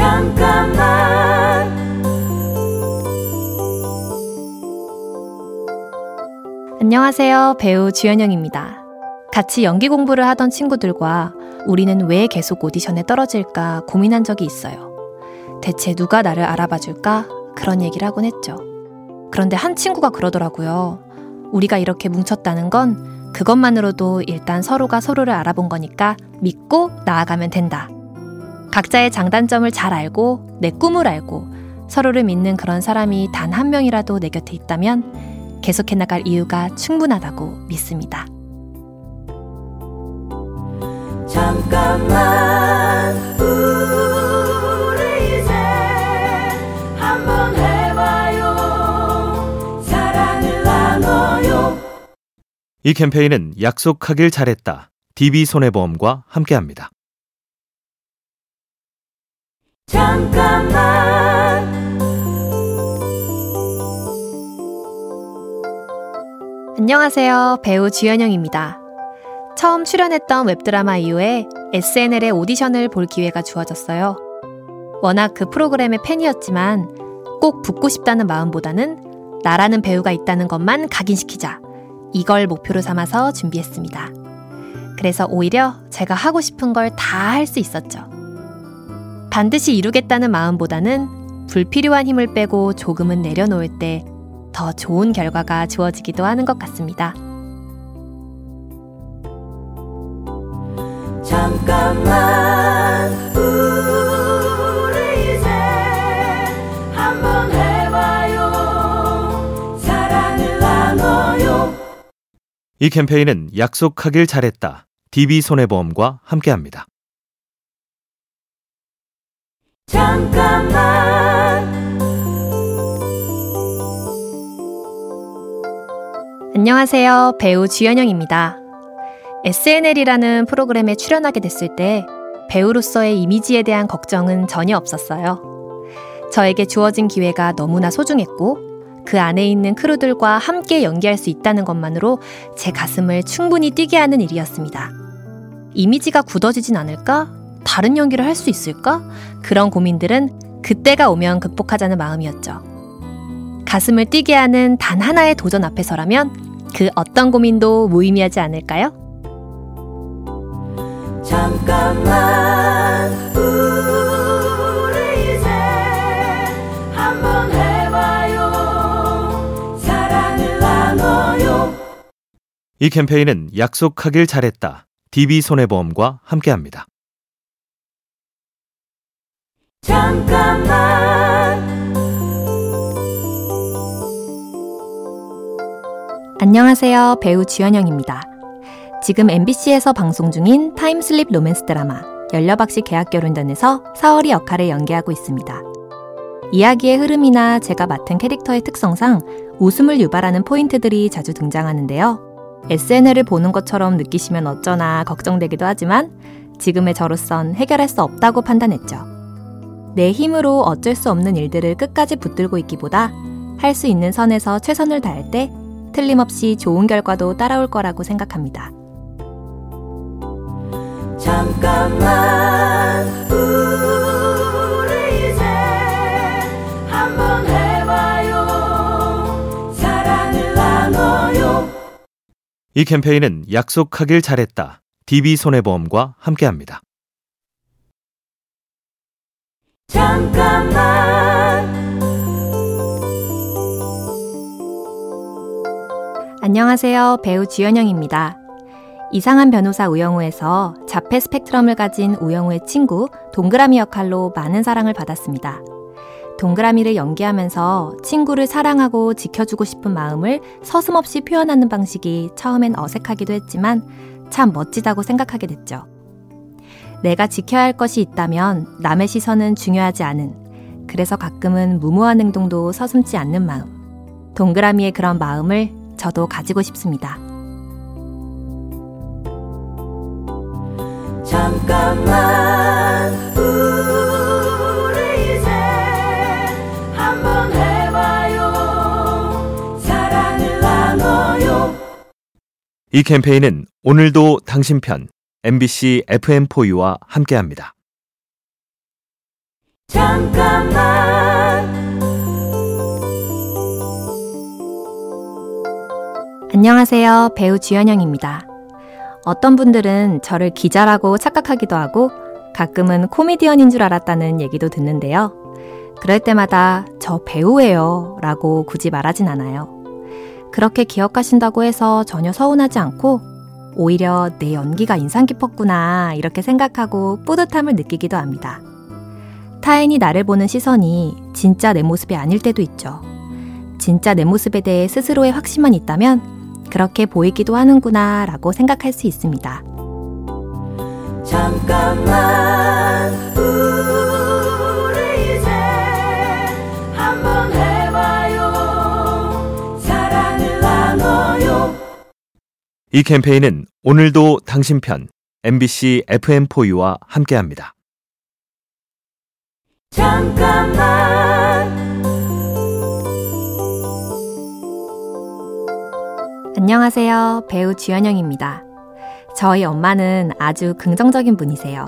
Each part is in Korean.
잠깐만 안녕하세요. 배우 주연영입니다. 같이 연기 공부를 하던 친구들과 우리는 왜 계속 오디션에 떨어질까 고민한 적이 있어요. 대체 누가 나를 알아봐 줄까? 그런 얘기를 하곤 했죠. 그런데 한 친구가 그러더라고요. 우리가 이렇게 뭉쳤다는 건 그것만으로도 일단 서로가 서로를 알아본 거니까 믿고 나아가면 된다. 각자의 장단점을 잘 알고 내 꿈을 알고 서로를 믿는 그런 사람이 단 한 명이라도 내 곁에 있다면 계속해 나갈 이유가 충분하다고 믿습니다. 잠깐만 우리 이제 한번 해봐요 사랑을 나눠요 이 캠페인은 약속하길 잘했다. DB손해보험과 함께합니다. 잠깐만 안녕하세요. 배우 주연영입니다. 처음 출연했던 웹드라마 이후에 SNL의 오디션을 볼 기회가 주어졌어요. 워낙 그 프로그램의 팬이었지만 꼭 붙고 싶다는 마음보다는 나라는 배우가 있다는 것만 각인시키자. 이걸 목표로 삼아서 준비했습니다. 그래서 오히려 제가 하고 싶은 걸 다 할 수 있었죠. 반드시 이루겠다는 마음보다는 불필요한 힘을 빼고 조금은 내려놓을 때 더 좋은 결과가 주어지기도 하는 것 같습니다. 잠깐만 우리 이제 한번 해봐요 사랑을 나눠요 이 캠페인은 약속하길 잘했다. DB손해보험과 함께합니다. 잠깐만 안녕하세요. 배우 주연영입니다. SNL이라는 프로그램에 출연하게 됐을 때 배우로서의 이미지에 대한 걱정은 전혀 없었어요. 저에게 주어진 기회가 너무나 소중했고 그 안에 있는 크루들과 함께 연기할 수 있다는 것만으로 제 가슴을 충분히 뛰게 하는 일이었습니다. 이미지가 굳어지진 않을까? 다른 연기를 할 수 있을까? 그런 고민들은 그때가 오면 극복하자는 마음이었죠. 가슴을 뛰게 하는 단 하나의 도전 앞에서라면 그 어떤 고민도 무의미하지 않을까요? 잠깐만 우리 이제 한번 해봐요 사랑을 나눠요 이 캠페인은 약속하길 잘했다. DB손해보험과 함께합니다. 잠깐만 안녕하세요. 배우 주현영입니다. 지금 MBC에서 방송 중인 타임슬립 로맨스 드라마 열려박씨 계약결혼전에서 사월이 역할을 연기하고 있습니다. 이야기의 흐름이나 제가 맡은 캐릭터의 특성상 웃음을 유발하는 포인트들이 자주 등장하는데요. SNL을 보는 것처럼 느끼시면 어쩌나 걱정되기도 하지만 지금의 저로선 해결할 수 없다고 판단했죠. 내 힘으로 어쩔 수 없는 일들을 끝까지 붙들고 있기보다 할 수 있는 선에서 최선을 다할 때 틀림없이 좋은 결과도 따라올 거라고 생각합니다. 잠깐만 우리 이제 한번 해봐요 사랑을 나눠요 이 캠페인은 약속하길 잘했다. DB손해보험과 함께합니다. 잠깐만 안녕하세요. 배우 주연영입니다. 이상한 변호사 우영우에서 자폐 스펙트럼을 가진 우영우의 친구 동그라미 역할로 많은 사랑을 받았습니다. 동그라미를 연기하면서 친구를 사랑하고 지켜주고 싶은 마음을 서슴없이 표현하는 방식이 처음엔 어색하기도 했지만 참 멋지다고 생각하게 됐죠. 내가 지켜야 할 것이 있다면 남의 시선은 중요하지 않은, 그래서 가끔은 무모한 행동도 서슴지 않는 마음. 동그라미의 그런 마음을 저도 가지고 싶습니다. 잠깐만 우리 이제 한번 해봐요 사랑을 나눠요 이 캠페인은 오늘도 당신 편 MBC FM4U와 함께합니다. 잠깐만 안녕하세요. 배우 주현영입니다. 어떤 분들은 저를 기자라고 착각하기도 하고 가끔은 코미디언인 줄 알았다는 얘기도 듣는데요. 그럴 때마다 저 배우예요 라고 굳이 말하진 않아요. 그렇게 기억하신다고 해서 전혀 서운하지 않고 오히려 내 연기가 인상 깊었구나 이렇게 생각하고 뿌듯함을 느끼기도 합니다. 타인이 나를 보는 시선이 진짜 내 모습이 아닐 때도 있죠. 진짜 내 모습에 대해 스스로의 확신만 있다면 그렇게 보이기도 하는구나 라고 생각할 수 있습니다. 잠깐만 이 캠페인은 오늘도 당신 편 MBC FM4U와 함께합니다. 잠깐만 안녕하세요. 배우 주현영입니다. 저희 엄마는 아주 긍정적인 분이세요.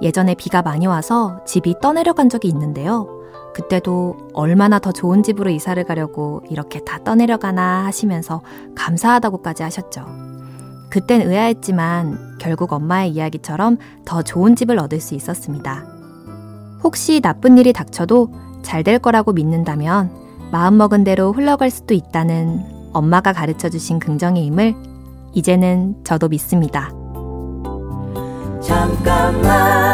예전에 비가 많이 와서 집이 떠내려간 적이 있는데요. 그때도 얼마나 더 좋은 집으로 이사를 가려고 이렇게 다 떠내려가나 하시면서 감사하다고까지 하셨죠. 그땐 의아했지만 결국 엄마의 이야기처럼 더 좋은 집을 얻을 수 있었습니다. 혹시 나쁜 일이 닥쳐도 잘 될 거라고 믿는다면 마음먹은 대로 흘러갈 수도 있다는 엄마가 가르쳐 주신 긍정의 힘을 이제는 저도 믿습니다. 잠깐만